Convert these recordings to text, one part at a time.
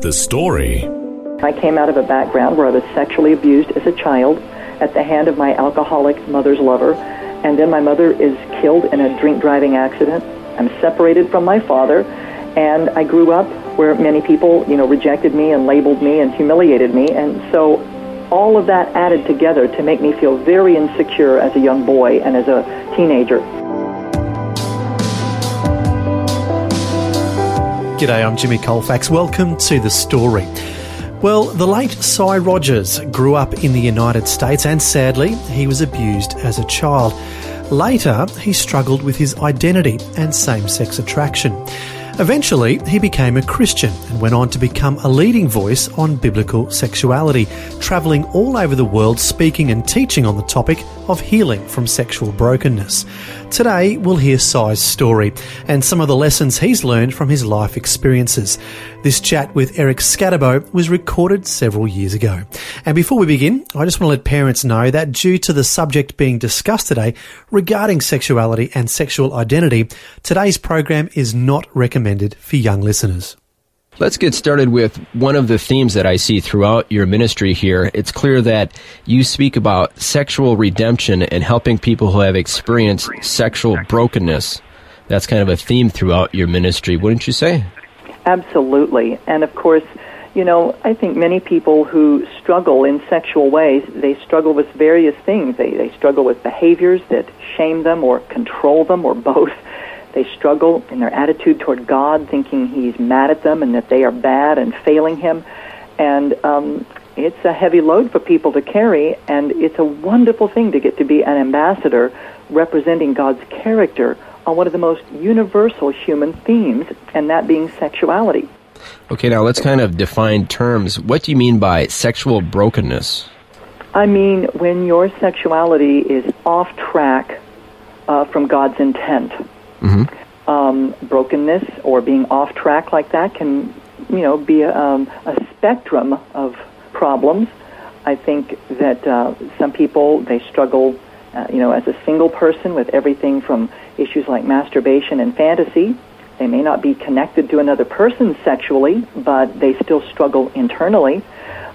The story. I came out of a background where I was sexually abused as a child at the hand of my alcoholic mother's lover, and then my mother is killed in a drink driving accident. I'm separated from my father, and I grew up where many people, you know, rejected me and labeled me and humiliated me, and so all of that added together to make me feel very insecure as a young boy and as a teenager. G'day, I'm Jimmy Colfax. Welcome to The Story. Well, the late Sy Rogers grew up in the United States and sadly, he was abused as a child. Later, he struggled with his identity and same sex attraction. Eventually, he became a Christian and went on to become a leading voice on biblical sexuality, travelling all over the world speaking and teaching on the topic of healing from sexual brokenness. Today, we'll hear Sy's story and some of the lessons he's learned from his life experiences. This chat with Eric Skattebo was recorded several years ago. And before we begin, I just want to let parents know that due to the subject being discussed today regarding sexuality and sexual identity, today's program is not recommended for young listeners. Let's get started with one of the themes that I see throughout your ministry here. It's clear that you speak about sexual redemption and helping people who have experienced sexual brokenness. That's kind of a theme throughout your ministry, wouldn't you say? Absolutely. And of course, you know, I think many people who struggle in sexual ways, they struggle with various things. They, they struggle with behaviors that shame them or control them or both. They struggle in their attitude toward God, thinking He's mad at them and that they are bad and failing Him. And um, it's a heavy load for people to carry, and it's a wonderful thing to get to be an ambassador representing God's character on one of the most universal human themes, and that being sexuality. Okay, now let's kind of define terms. What do you mean by sexual brokenness? I mean when your sexuality is off track uh, from God's intent. Mm-hmm. Um, brokenness or being off track like that can, you know, be a, um, a spectrum of problems. I think that uh, some people they struggle, uh, you know, as a single person with everything from issues like masturbation and fantasy. They may not be connected to another person sexually, but they still struggle internally.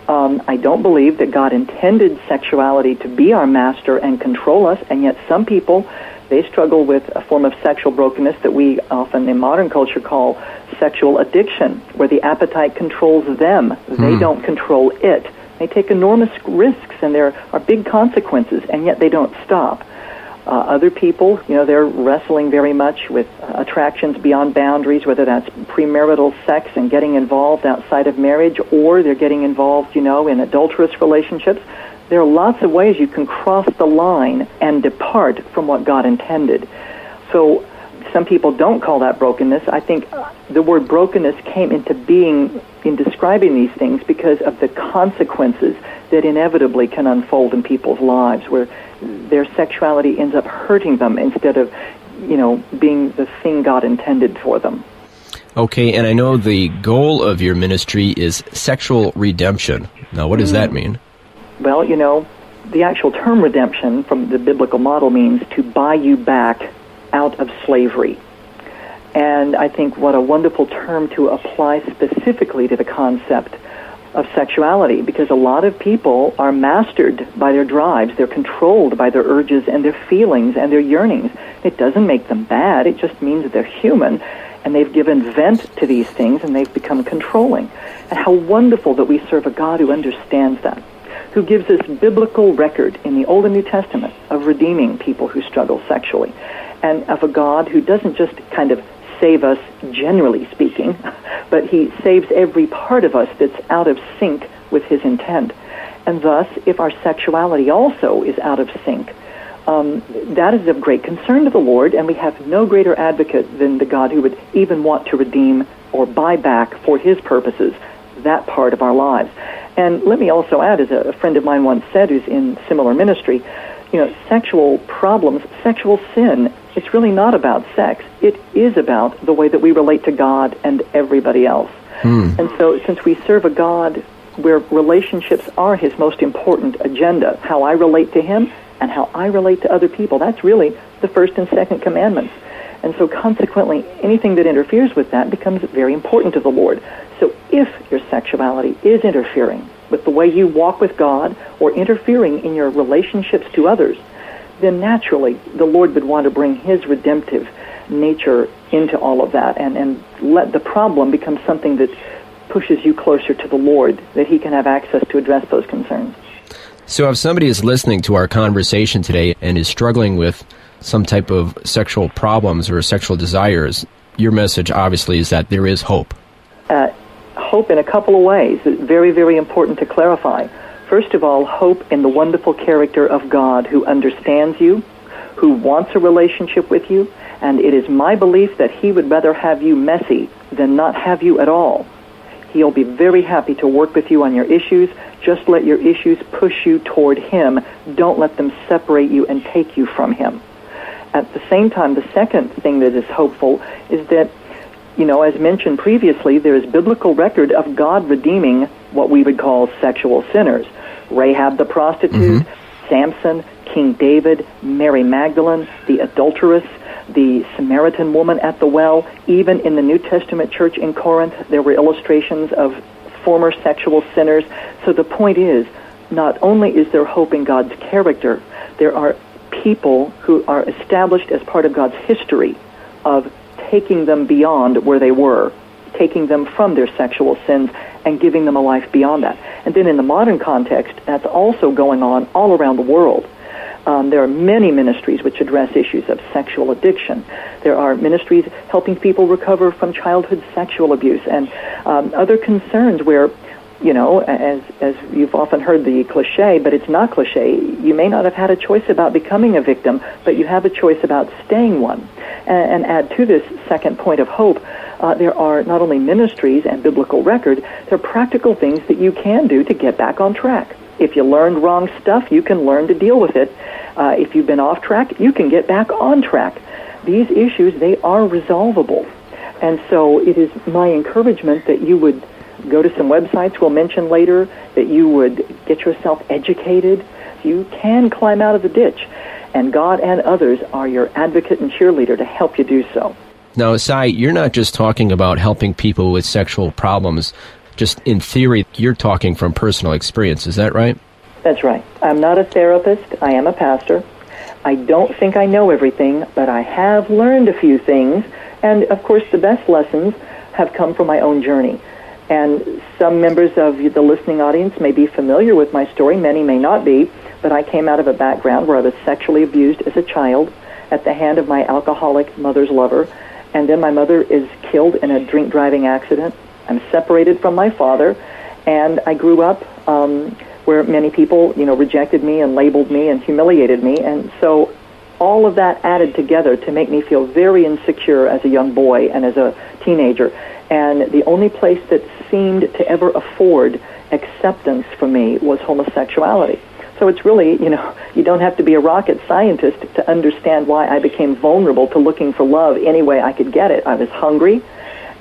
Um, I don't believe that God intended sexuality to be our master and control us, and yet some people they struggle with a form of sexual brokenness that we often in modern culture call sexual addiction, where the appetite controls them. They mm. don't control it. They take enormous risks and there are big consequences, and yet they don't stop. Uh, other people, you know, they're wrestling very much with uh, attractions beyond boundaries, whether that's premarital sex and getting involved outside of marriage, or they're getting involved, you know, in adulterous relationships. There are lots of ways you can cross the line and depart from what God intended. So some people don't call that brokenness. I think the word brokenness came into being in describing these things because of the consequences that inevitably can unfold in people's lives where their sexuality ends up hurting them instead of, you know, being the thing God intended for them. Okay, and I know the goal of your ministry is sexual redemption. Now, what does mm. that mean? Well, you know, the actual term redemption from the biblical model means to buy you back out of slavery. And I think what a wonderful term to apply specifically to the concept of sexuality because a lot of people are mastered by their drives. They're controlled by their urges and their feelings and their yearnings. It doesn't make them bad. It just means that they're human and they've given vent to these things and they've become controlling. And how wonderful that we serve a God who understands that who gives us biblical record in the Old and New Testament of redeeming people who struggle sexually, and of a God who doesn't just kind of save us generally speaking, but he saves every part of us that's out of sync with his intent. And thus, if our sexuality also is out of sync, um, that is of great concern to the Lord, and we have no greater advocate than the God who would even want to redeem or buy back for his purposes that part of our lives. And let me also add, as a friend of mine once said, who's in similar ministry, you know, sexual problems, sexual sin, it's really not about sex. It is about the way that we relate to God and everybody else. Hmm. And so, since we serve a God where relationships are his most important agenda, how I relate to him and how I relate to other people, that's really the first and second commandments. And so, consequently, anything that interferes with that becomes very important to the Lord. So, if your sexuality is interfering with the way you walk with God or interfering in your relationships to others, then naturally the Lord would want to bring His redemptive nature into all of that and, and let the problem become something that pushes you closer to the Lord, that He can have access to address those concerns. So, if somebody is listening to our conversation today and is struggling with some type of sexual problems or sexual desires, your message obviously is that there is hope. Uh, hope in a couple of ways. Very, very important to clarify. First of all, hope in the wonderful character of God who understands you, who wants a relationship with you, and it is my belief that He would rather have you messy than not have you at all. He'll be very happy to work with you on your issues. Just let your issues push you toward Him. Don't let them separate you and take you from Him. At the same time, the second thing that is hopeful is that, you know, as mentioned previously, there is biblical record of God redeeming what we would call sexual sinners. Rahab the prostitute, mm-hmm. Samson, King David, Mary Magdalene, the adulteress, the Samaritan woman at the well. Even in the New Testament church in Corinth, there were illustrations of former sexual sinners. So the point is, not only is there hope in God's character, there are people who are established as part of God's history of taking them beyond where they were, taking them from their sexual sins and giving them a life beyond that. And then in the modern context, that's also going on all around the world. Um, there are many ministries which address issues of sexual addiction. There are ministries helping people recover from childhood sexual abuse and um, other concerns where you know, as as you've often heard the cliche, but it's not cliche. You may not have had a choice about becoming a victim, but you have a choice about staying one. And, and add to this second point of hope, uh, there are not only ministries and biblical record, there are practical things that you can do to get back on track. If you learned wrong stuff, you can learn to deal with it. Uh, if you've been off track, you can get back on track. These issues, they are resolvable. And so it is my encouragement that you would go to some websites we'll mention later, that you would get yourself educated. You can climb out of the ditch, and God and others are your advocate and cheerleader to help you do so. Now, Sy, you're not just talking about helping people with sexual problems. Just in theory, you're talking from personal experience. Is that right? That's right. I'm not a therapist. I am a pastor. I don't think I know everything, but I have learned a few things. And of course, the best lessons have come from my own journey. And some members of the listening audience may be familiar with my story, many may not be, but I came out of a background where I was sexually abused as a child at the hand of my alcoholic mother's lover. And then my mother is killed in a drink driving accident. I'm separated from my father, and I grew up um, where many people, you know, rejected me and labeled me and humiliated me. And so all of that added together to make me feel very insecure as a young boy and as a teenager. And the only place that seemed to ever afford acceptance for me was homosexuality. So it's really, you know, you don't have to be a rocket scientist to understand why I became vulnerable to looking for love any way I could get it. I was hungry,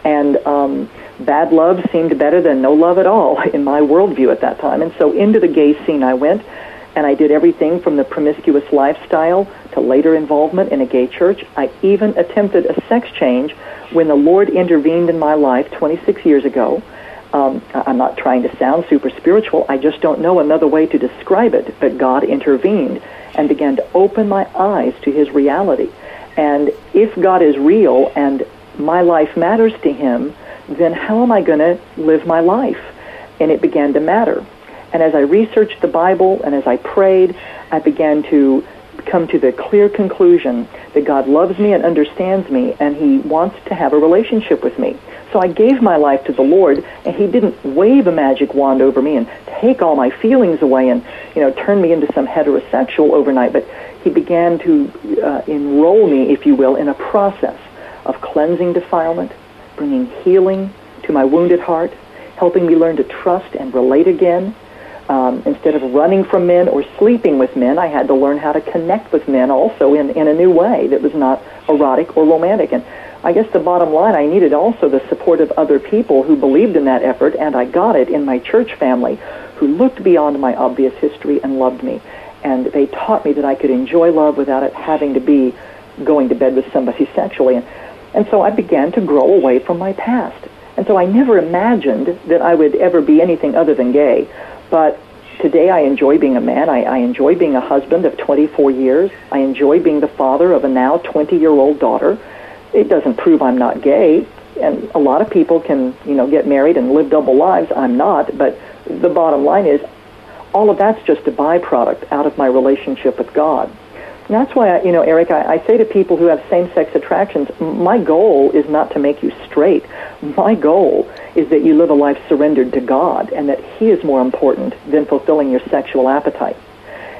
and um, bad love seemed better than no love at all in my worldview at that time. And so into the gay scene I went, and I did everything from the promiscuous lifestyle to later involvement in a gay church. I even attempted a sex change when the Lord intervened in my life 26 years ago, um, I'm not trying to sound super spiritual. I just don't know another way to describe it. But God intervened and began to open my eyes to His reality. And if God is real and my life matters to Him, then how am I going to live my life? And it began to matter. And as I researched the Bible and as I prayed, I began to come to the clear conclusion that God loves me and understands me, and He wants to have a relationship with me. So I gave my life to the Lord, and He didn't wave a magic wand over me and take all my feelings away and, you know, turn me into some heterosexual overnight, but He began to uh, enroll me, if you will, in a process of cleansing defilement, bringing healing to my wounded heart, helping me learn to trust and relate again. Um, instead of running from men or sleeping with men, I had to learn how to connect with men also in, in a new way that was not erotic or romantic. And I guess the bottom line, I needed also the support of other people who believed in that effort, and I got it in my church family who looked beyond my obvious history and loved me. And they taught me that I could enjoy love without it having to be going to bed with somebody sexually. And, and so I began to grow away from my past. And so I never imagined that I would ever be anything other than gay. But today I enjoy being a man. I, I enjoy being a husband of 24 years. I enjoy being the father of a now 20 year old daughter. It doesn't prove I'm not gay. And a lot of people can, you know, get married and live double lives. I'm not. But the bottom line is all of that's just a byproduct out of my relationship with God. That's why, I, you know, Eric, I, I say to people who have same-sex attractions, my goal is not to make you straight. My goal is that you live a life surrendered to God and that He is more important than fulfilling your sexual appetite.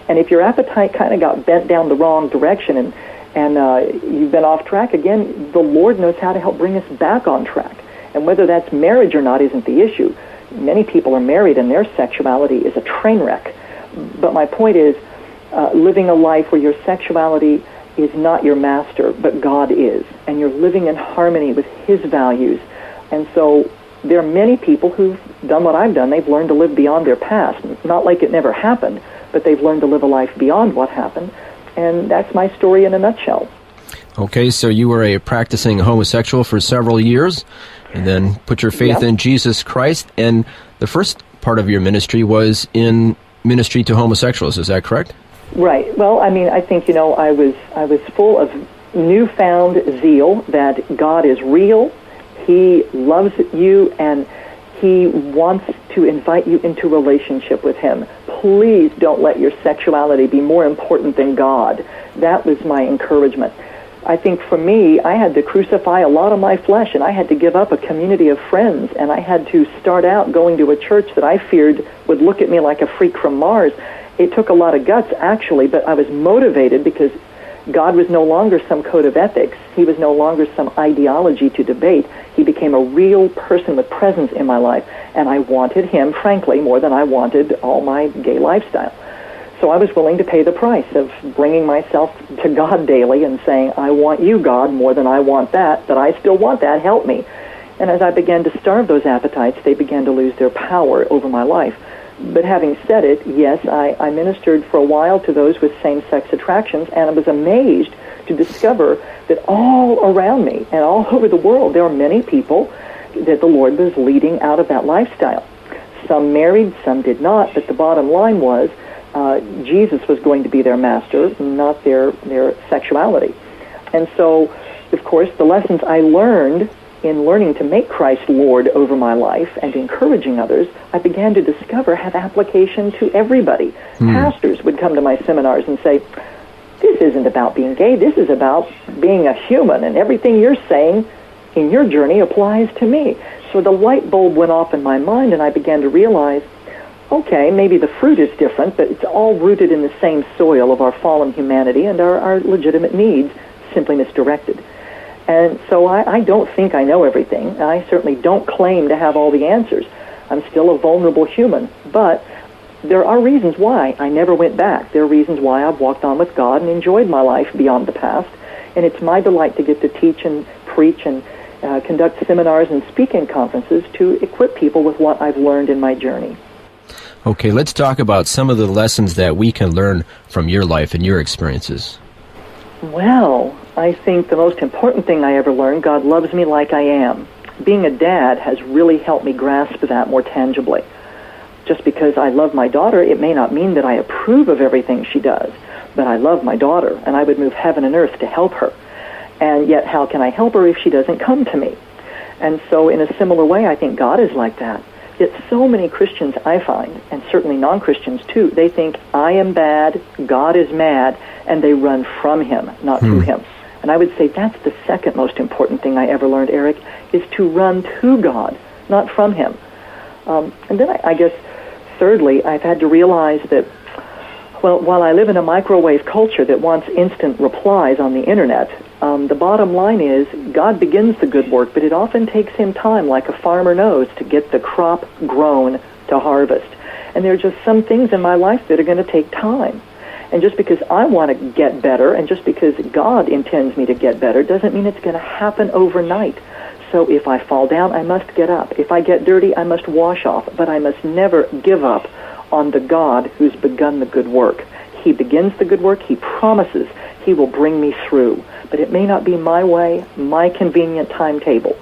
And if your appetite kind of got bent down the wrong direction and and uh, you've been off track again, the Lord knows how to help bring us back on track. And whether that's marriage or not isn't the issue. Many people are married and their sexuality is a train wreck. But my point is, uh, living a life where your sexuality is not your master, but God is, and you're living in harmony with His values. And so there are many people who've done what I've done. They've learned to live beyond their past. Not like it never happened, but they've learned to live a life beyond what happened. And that's my story in a nutshell. Okay, so you were a practicing homosexual for several years, and then put your faith Yep. in Jesus Christ. And the first part of your ministry was in ministry to homosexuals. Is that correct? Right. Well, I mean, I think you know, I was I was full of newfound zeal that God is real. He loves you and he wants to invite you into relationship with him. Please don't let your sexuality be more important than God. That was my encouragement. I think for me, I had to crucify a lot of my flesh and I had to give up a community of friends and I had to start out going to a church that I feared would look at me like a freak from Mars. It took a lot of guts actually, but I was motivated because God was no longer some code of ethics. He was no longer some ideology to debate. He became a real person with presence in my life and I wanted him, frankly, more than I wanted all my gay lifestyle. So I was willing to pay the price of bringing myself to God daily and saying, I want you, God, more than I want that, but I still want that. Help me. And as I began to starve those appetites, they began to lose their power over my life. But having said it, yes, I, I ministered for a while to those with same-sex attractions, and I was amazed to discover that all around me and all over the world, there are many people that the Lord was leading out of that lifestyle. Some married, some did not, but the bottom line was uh, Jesus was going to be their master, not their, their sexuality. And so, of course, the lessons I learned in learning to make Christ Lord over my life and encouraging others, I began to discover have application to everybody. Hmm. Pastors would come to my seminars and say, this isn't about being gay, this is about being a human, and everything you're saying in your journey applies to me. So the light bulb went off in my mind, and I began to realize okay, maybe the fruit is different, but it's all rooted in the same soil of our fallen humanity and our, our legitimate needs, simply misdirected. And so I, I don't think I know everything. I certainly don't claim to have all the answers. I'm still a vulnerable human, but there are reasons why I never went back. There are reasons why I've walked on with God and enjoyed my life beyond the past. And it's my delight to get to teach and preach and uh, conduct seminars and speak in conferences to equip people with what I've learned in my journey. Okay, let's talk about some of the lessons that we can learn from your life and your experiences. Well, I think the most important thing I ever learned God loves me like I am. Being a dad has really helped me grasp that more tangibly. Just because I love my daughter, it may not mean that I approve of everything she does, but I love my daughter, and I would move heaven and earth to help her. And yet, how can I help her if she doesn't come to me? And so, in a similar way, I think God is like that. Yet so many Christians I find, and certainly non-Christians too, they think I am bad, God is mad, and they run from Him, not to hmm. Him. And I would say that's the second most important thing I ever learned, Eric, is to run to God, not from Him. Um, and then I, I guess, thirdly, I've had to realize that Well, while I live in a microwave culture that wants instant replies on the internet, um, the bottom line is God begins the good work, but it often takes him time, like a farmer knows, to get the crop grown to harvest. And there are just some things in my life that are going to take time. And just because I want to get better, and just because God intends me to get better, doesn't mean it's going to happen overnight. So if I fall down, I must get up. If I get dirty, I must wash off. But I must never give up on the God who's begun the good work. He begins the good work. He promises he will bring me through. But it may not be my way, my convenient timetable.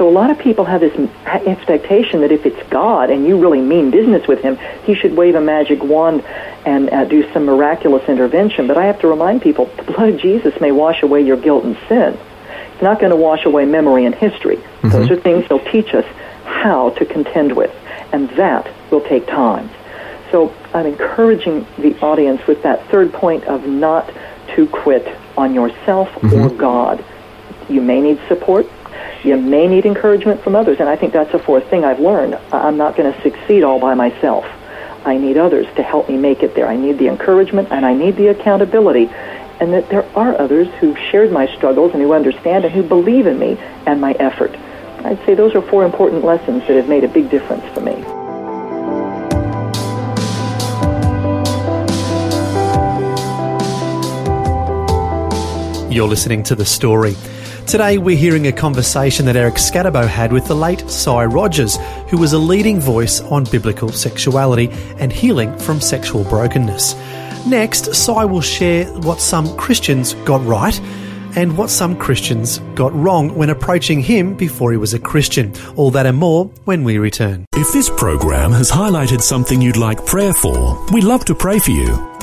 So a lot of people have this expectation that if it's God and you really mean business with Him, He should wave a magic wand and uh, do some miraculous intervention. But I have to remind people, the blood of Jesus may wash away your guilt and sin. It's not going to wash away memory and history. Mm-hmm. Those are things He'll teach us how to contend with, and that will take time. So I'm encouraging the audience with that third point of not to quit on yourself mm-hmm. or God. You may need support. You may need encouragement from others. And I think that's a fourth thing I've learned. I'm not going to succeed all by myself. I need others to help me make it there. I need the encouragement and I need the accountability. And that there are others who've shared my struggles and who understand and who believe in me and my effort. I'd say those are four important lessons that have made a big difference for me. You're listening to The Story. Today we're hearing a conversation that Eric Skattebo had with the late Sy Rogers, who was a leading voice on biblical sexuality and healing from sexual brokenness. Next, Sy will share what some Christians got right and what some Christians got wrong when approaching him before he was a Christian. All that and more when we return. If this program has highlighted something you'd like prayer for, we'd love to pray for you.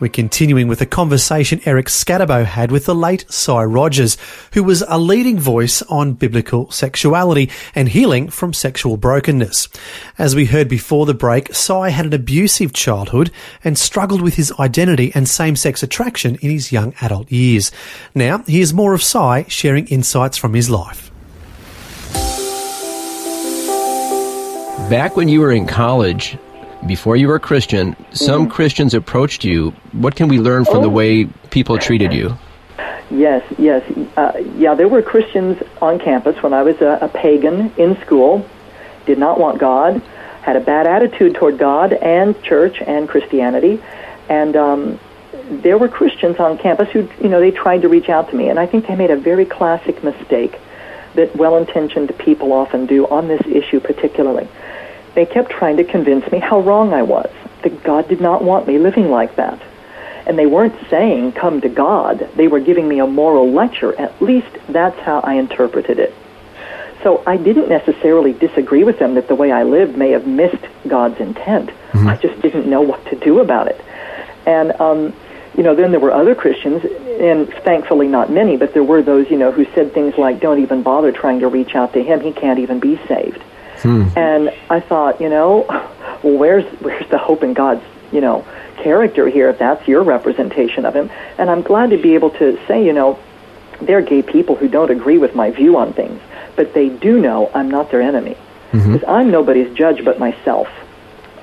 We're continuing with a conversation Eric Skattebo had with the late Sy Rogers, who was a leading voice on biblical sexuality and healing from sexual brokenness. As we heard before the break, Sy had an abusive childhood and struggled with his identity and same-sex attraction in his young adult years. Now, here's more of Sy sharing insights from his life. Back when you were in college, before you were a Christian, some mm-hmm. Christians approached you. What can we learn from oh. the way people treated you? Yes, yes. Uh, yeah, there were Christians on campus when I was a, a pagan in school, did not want God, had a bad attitude toward God and church and Christianity. And um, there were Christians on campus who, you know, they tried to reach out to me. And I think they made a very classic mistake that well intentioned people often do on this issue, particularly they kept trying to convince me how wrong I was, that God did not want me living like that. And they weren't saying, come to God. They were giving me a moral lecture. At least that's how I interpreted it. So I didn't necessarily disagree with them that the way I lived may have missed God's intent. Mm-hmm. I just didn't know what to do about it. And, um, you know, then there were other Christians, and thankfully not many, but there were those, you know, who said things like, don't even bother trying to reach out to him. He can't even be saved. Hmm. And I thought, you know, well, where's where's the hope in God's, you know, character here if that's your representation of him? And I'm glad to be able to say, you know, there are gay people who don't agree with my view on things, but they do know I'm not their enemy. Mm-hmm. Because I'm nobody's judge but myself.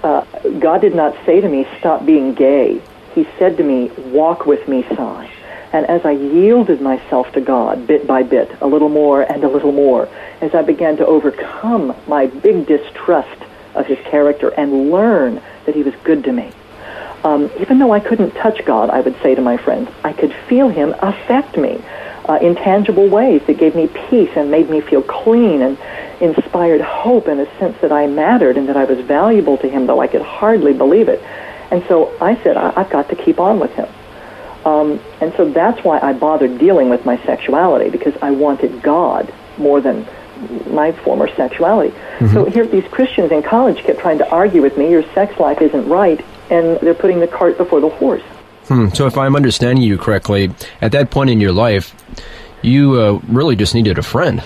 Uh, God did not say to me, stop being gay. He said to me, walk with me, Sy. And as I yielded myself to God bit by bit, a little more and a little more, as I began to overcome my big distrust of his character and learn that he was good to me. Um, even though I couldn't touch God, I would say to my friends, I could feel him affect me uh, in tangible ways that gave me peace and made me feel clean and inspired hope and a sense that I mattered and that I was valuable to him, though I could hardly believe it. And so I said, I- I've got to keep on with him. Um, and so that's why I bothered dealing with my sexuality because I wanted God more than my former sexuality. Mm-hmm. So here, these Christians in college kept trying to argue with me, your sex life isn't right, and they're putting the cart before the horse. Hmm. So if I'm understanding you correctly, at that point in your life, you uh, really just needed a friend.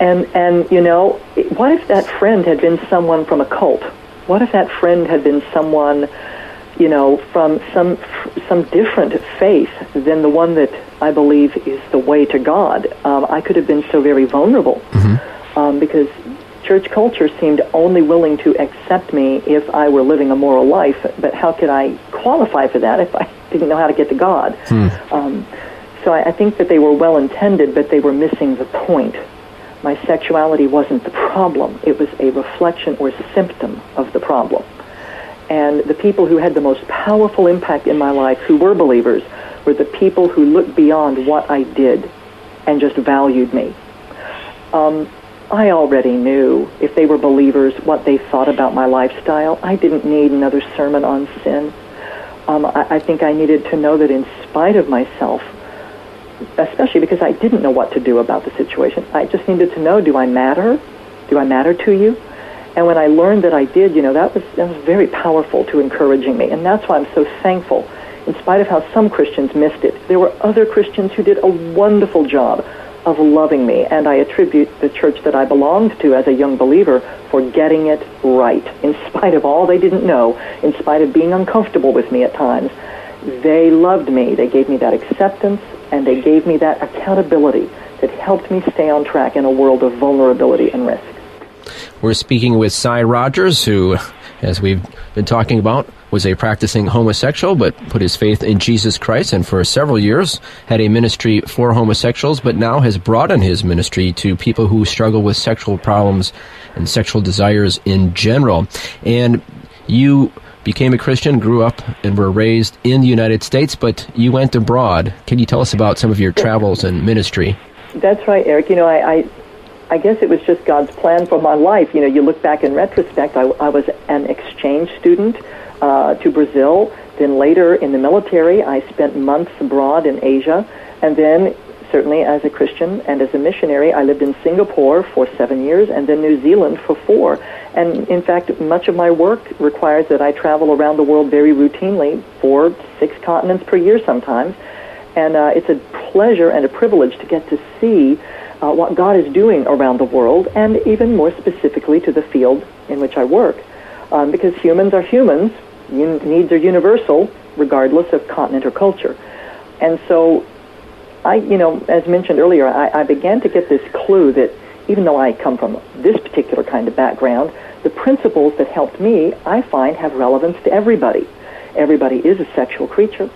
And and you know what if that friend had been someone from a cult? What if that friend had been someone, you know, from some some different faith than the one that I believe is the way to God? Um, I could have been so very vulnerable mm-hmm. um, because church culture seemed only willing to accept me if I were living a moral life. But how could I qualify for that if I didn't know how to get to God? Hmm. Um, so I, I think that they were well intended, but they were missing the point. My sexuality wasn't the problem, it was a reflection or symptom of the problem. And the people who had the most powerful impact in my life, who were believers, were the people who looked beyond what I did and just valued me. Um, I already knew if they were believers what they thought about my lifestyle. I didn't need another sermon on sin. Um, I, I think I needed to know that in spite of myself, especially because I didn't know what to do about the situation, I just needed to know, do I matter? Do I matter to you? And when I learned that I did, you know, that was, that was very powerful to encouraging me. And that's why I'm so thankful. In spite of how some Christians missed it, there were other Christians who did a wonderful job of loving me. And I attribute the church that I belonged to as a young believer for getting it right. In spite of all they didn't know, in spite of being uncomfortable with me at times, they loved me. They gave me that acceptance and they gave me that accountability that helped me stay on track in a world of vulnerability and risk. We're speaking with Sy Rogers, who, as we've been talking about, was a practicing homosexual, but put his faith in Jesus Christ, and for several years had a ministry for homosexuals, but now has broadened his ministry to people who struggle with sexual problems and sexual desires in general. And you became a Christian, grew up, and were raised in the United States, but you went abroad. Can you tell us about some of your travels and ministry? That's right, Eric. You know, I, I I guess it was just God's plan for my life. You know, you look back in retrospect, I, I was an exchange student uh, to Brazil. Then later in the military, I spent months abroad in Asia. And then, certainly as a Christian and as a missionary, I lived in Singapore for seven years and then New Zealand for four. And in fact, much of my work requires that I travel around the world very routinely, four, six continents per year sometimes. And uh, it's a pleasure and a privilege to get to see uh, what God is doing around the world, and even more specifically to the field in which I work. Um, because humans are humans, un- needs are universal, regardless of continent or culture. And so, I, you know, as mentioned earlier, I, I began to get this clue that even though I come from this particular kind of background, the principles that helped me, I find, have relevance to everybody. Everybody is a sexual creature.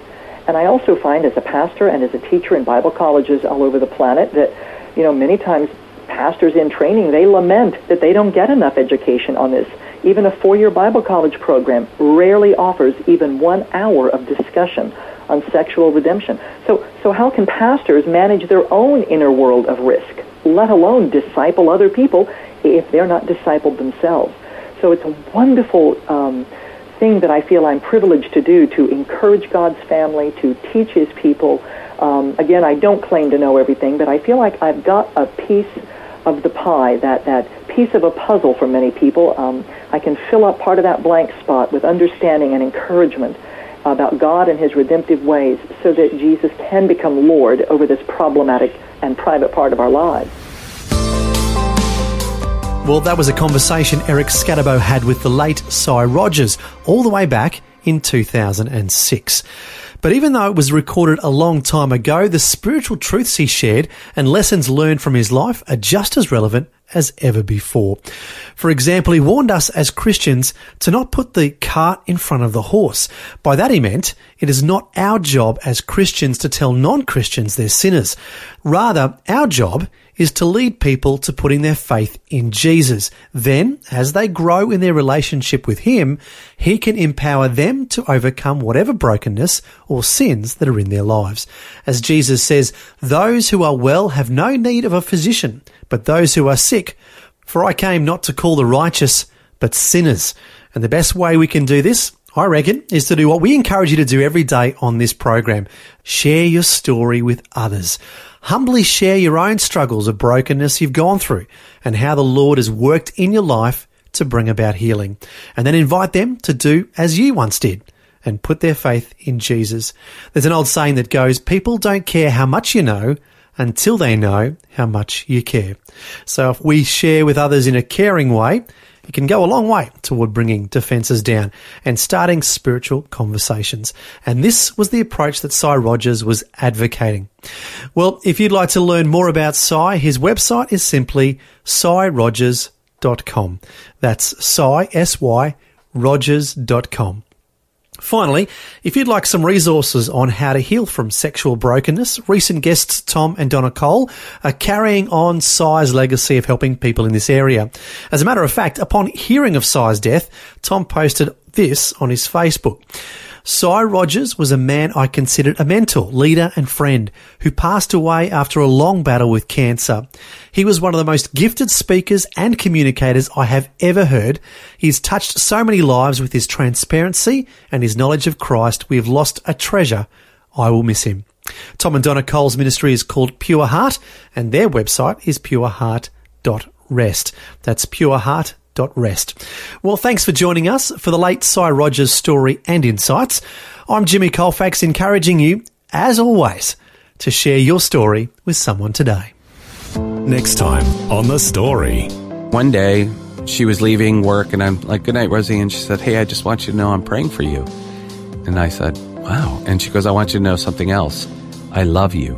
And I also find as a pastor and as a teacher in Bible colleges all over the planet that you know, many times pastors in training, they lament that they don't get enough education on this. Even a four-year Bible college program rarely offers even one hour of discussion on sexual redemption. So, so how can pastors manage their own inner world of risk, let alone disciple other people if they're not discipled themselves? So it's a wonderful um, thing that I feel I'm privileged to do to encourage God's family, to teach His people, um, again, I don't claim to know everything, but I feel like I've got a piece of the pie, that, that piece of a puzzle for many people. Um, I can fill up part of that blank spot with understanding and encouragement about God and His redemptive ways so that Jesus can become Lord over this problematic and private part of our lives. Well, that was a conversation Eric Skattebo had with the late Sy Rogers all the way back in 2006. But even though it was recorded a long time ago, the spiritual truths he shared and lessons learned from his life are just as relevant as ever before. For example, he warned us as Christians to not put the cart in front of the horse. By that he meant it is not our job as Christians to tell non-Christians they're sinners. Rather, our job is to lead people to putting their faith in Jesus. Then, as they grow in their relationship with Him, He can empower them to overcome whatever brokenness or sins that are in their lives. As Jesus says, those who are well have no need of a physician, but those who are sick. For I came not to call the righteous, but sinners. And the best way we can do this I reckon, is to do what we encourage you to do every day on this program. Share your story with others. Humbly share your own struggles of brokenness you've gone through and how the Lord has worked in your life to bring about healing. And then invite them to do as you once did and put their faith in Jesus. There's an old saying that goes, people don't care how much you know until they know how much you care. So if we share with others in a caring way, it can go a long way toward bringing defences down and starting spiritual conversations. And this was the approach that Sy Rogers was advocating. Well, if you'd like to learn more about Sy, his website is simply syrogers.com. That's Sy, S-Y, rogers.com. Finally, if you'd like some resources on how to heal from sexual brokenness, recent guests Tom and Donna Cole are carrying on Sy's legacy of helping people in this area. As a matter of fact, upon hearing of Sy's death, Tom posted this on his Facebook. Sy Rogers was a man I considered a mentor, leader, and friend who passed away after a long battle with cancer. He was one of the most gifted speakers and communicators I have ever heard. He's touched so many lives with his transparency and his knowledge of Christ. We have lost a treasure. I will miss him. Tom and Donna Cole's ministry is called Pure Heart, and their website is pureheart.rest. That's pureheart.rest rest. Well, thanks for joining us for the late Sy Rogers story and insights. I'm Jimmy Colfax, encouraging you, as always, to share your story with someone today. Next time on The Story. One day, she was leaving work, and I'm like, Good night, Rosie. And she said, Hey, I just want you to know I'm praying for you. And I said, Wow. And she goes, I want you to know something else. I love you.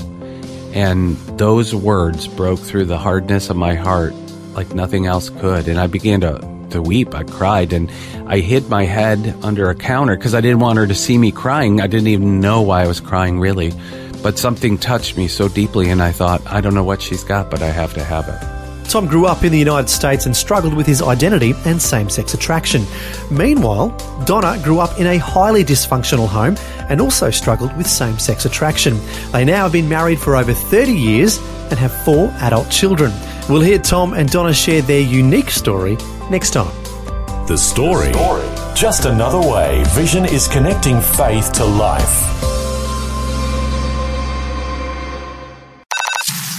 And those words broke through the hardness of my heart like nothing else could. And I began to, to weep. I cried and I hid my head under a counter because I didn't want her to see me crying. I didn't even know why I was crying really. But something touched me so deeply and I thought, I don't know what she's got, but I have to have it. Tom grew up in the United States and struggled with his identity and same sex attraction. Meanwhile, Donna grew up in a highly dysfunctional home and also struggled with same sex attraction. They now have been married for over 30 years and have four adult children. We'll hear Tom and Donna share their unique story next time. The story. Just another way Vision is connecting faith to life.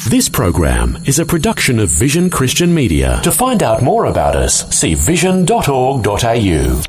This program is a production of Vision Christian Media. To find out more about us, see vision.org.au.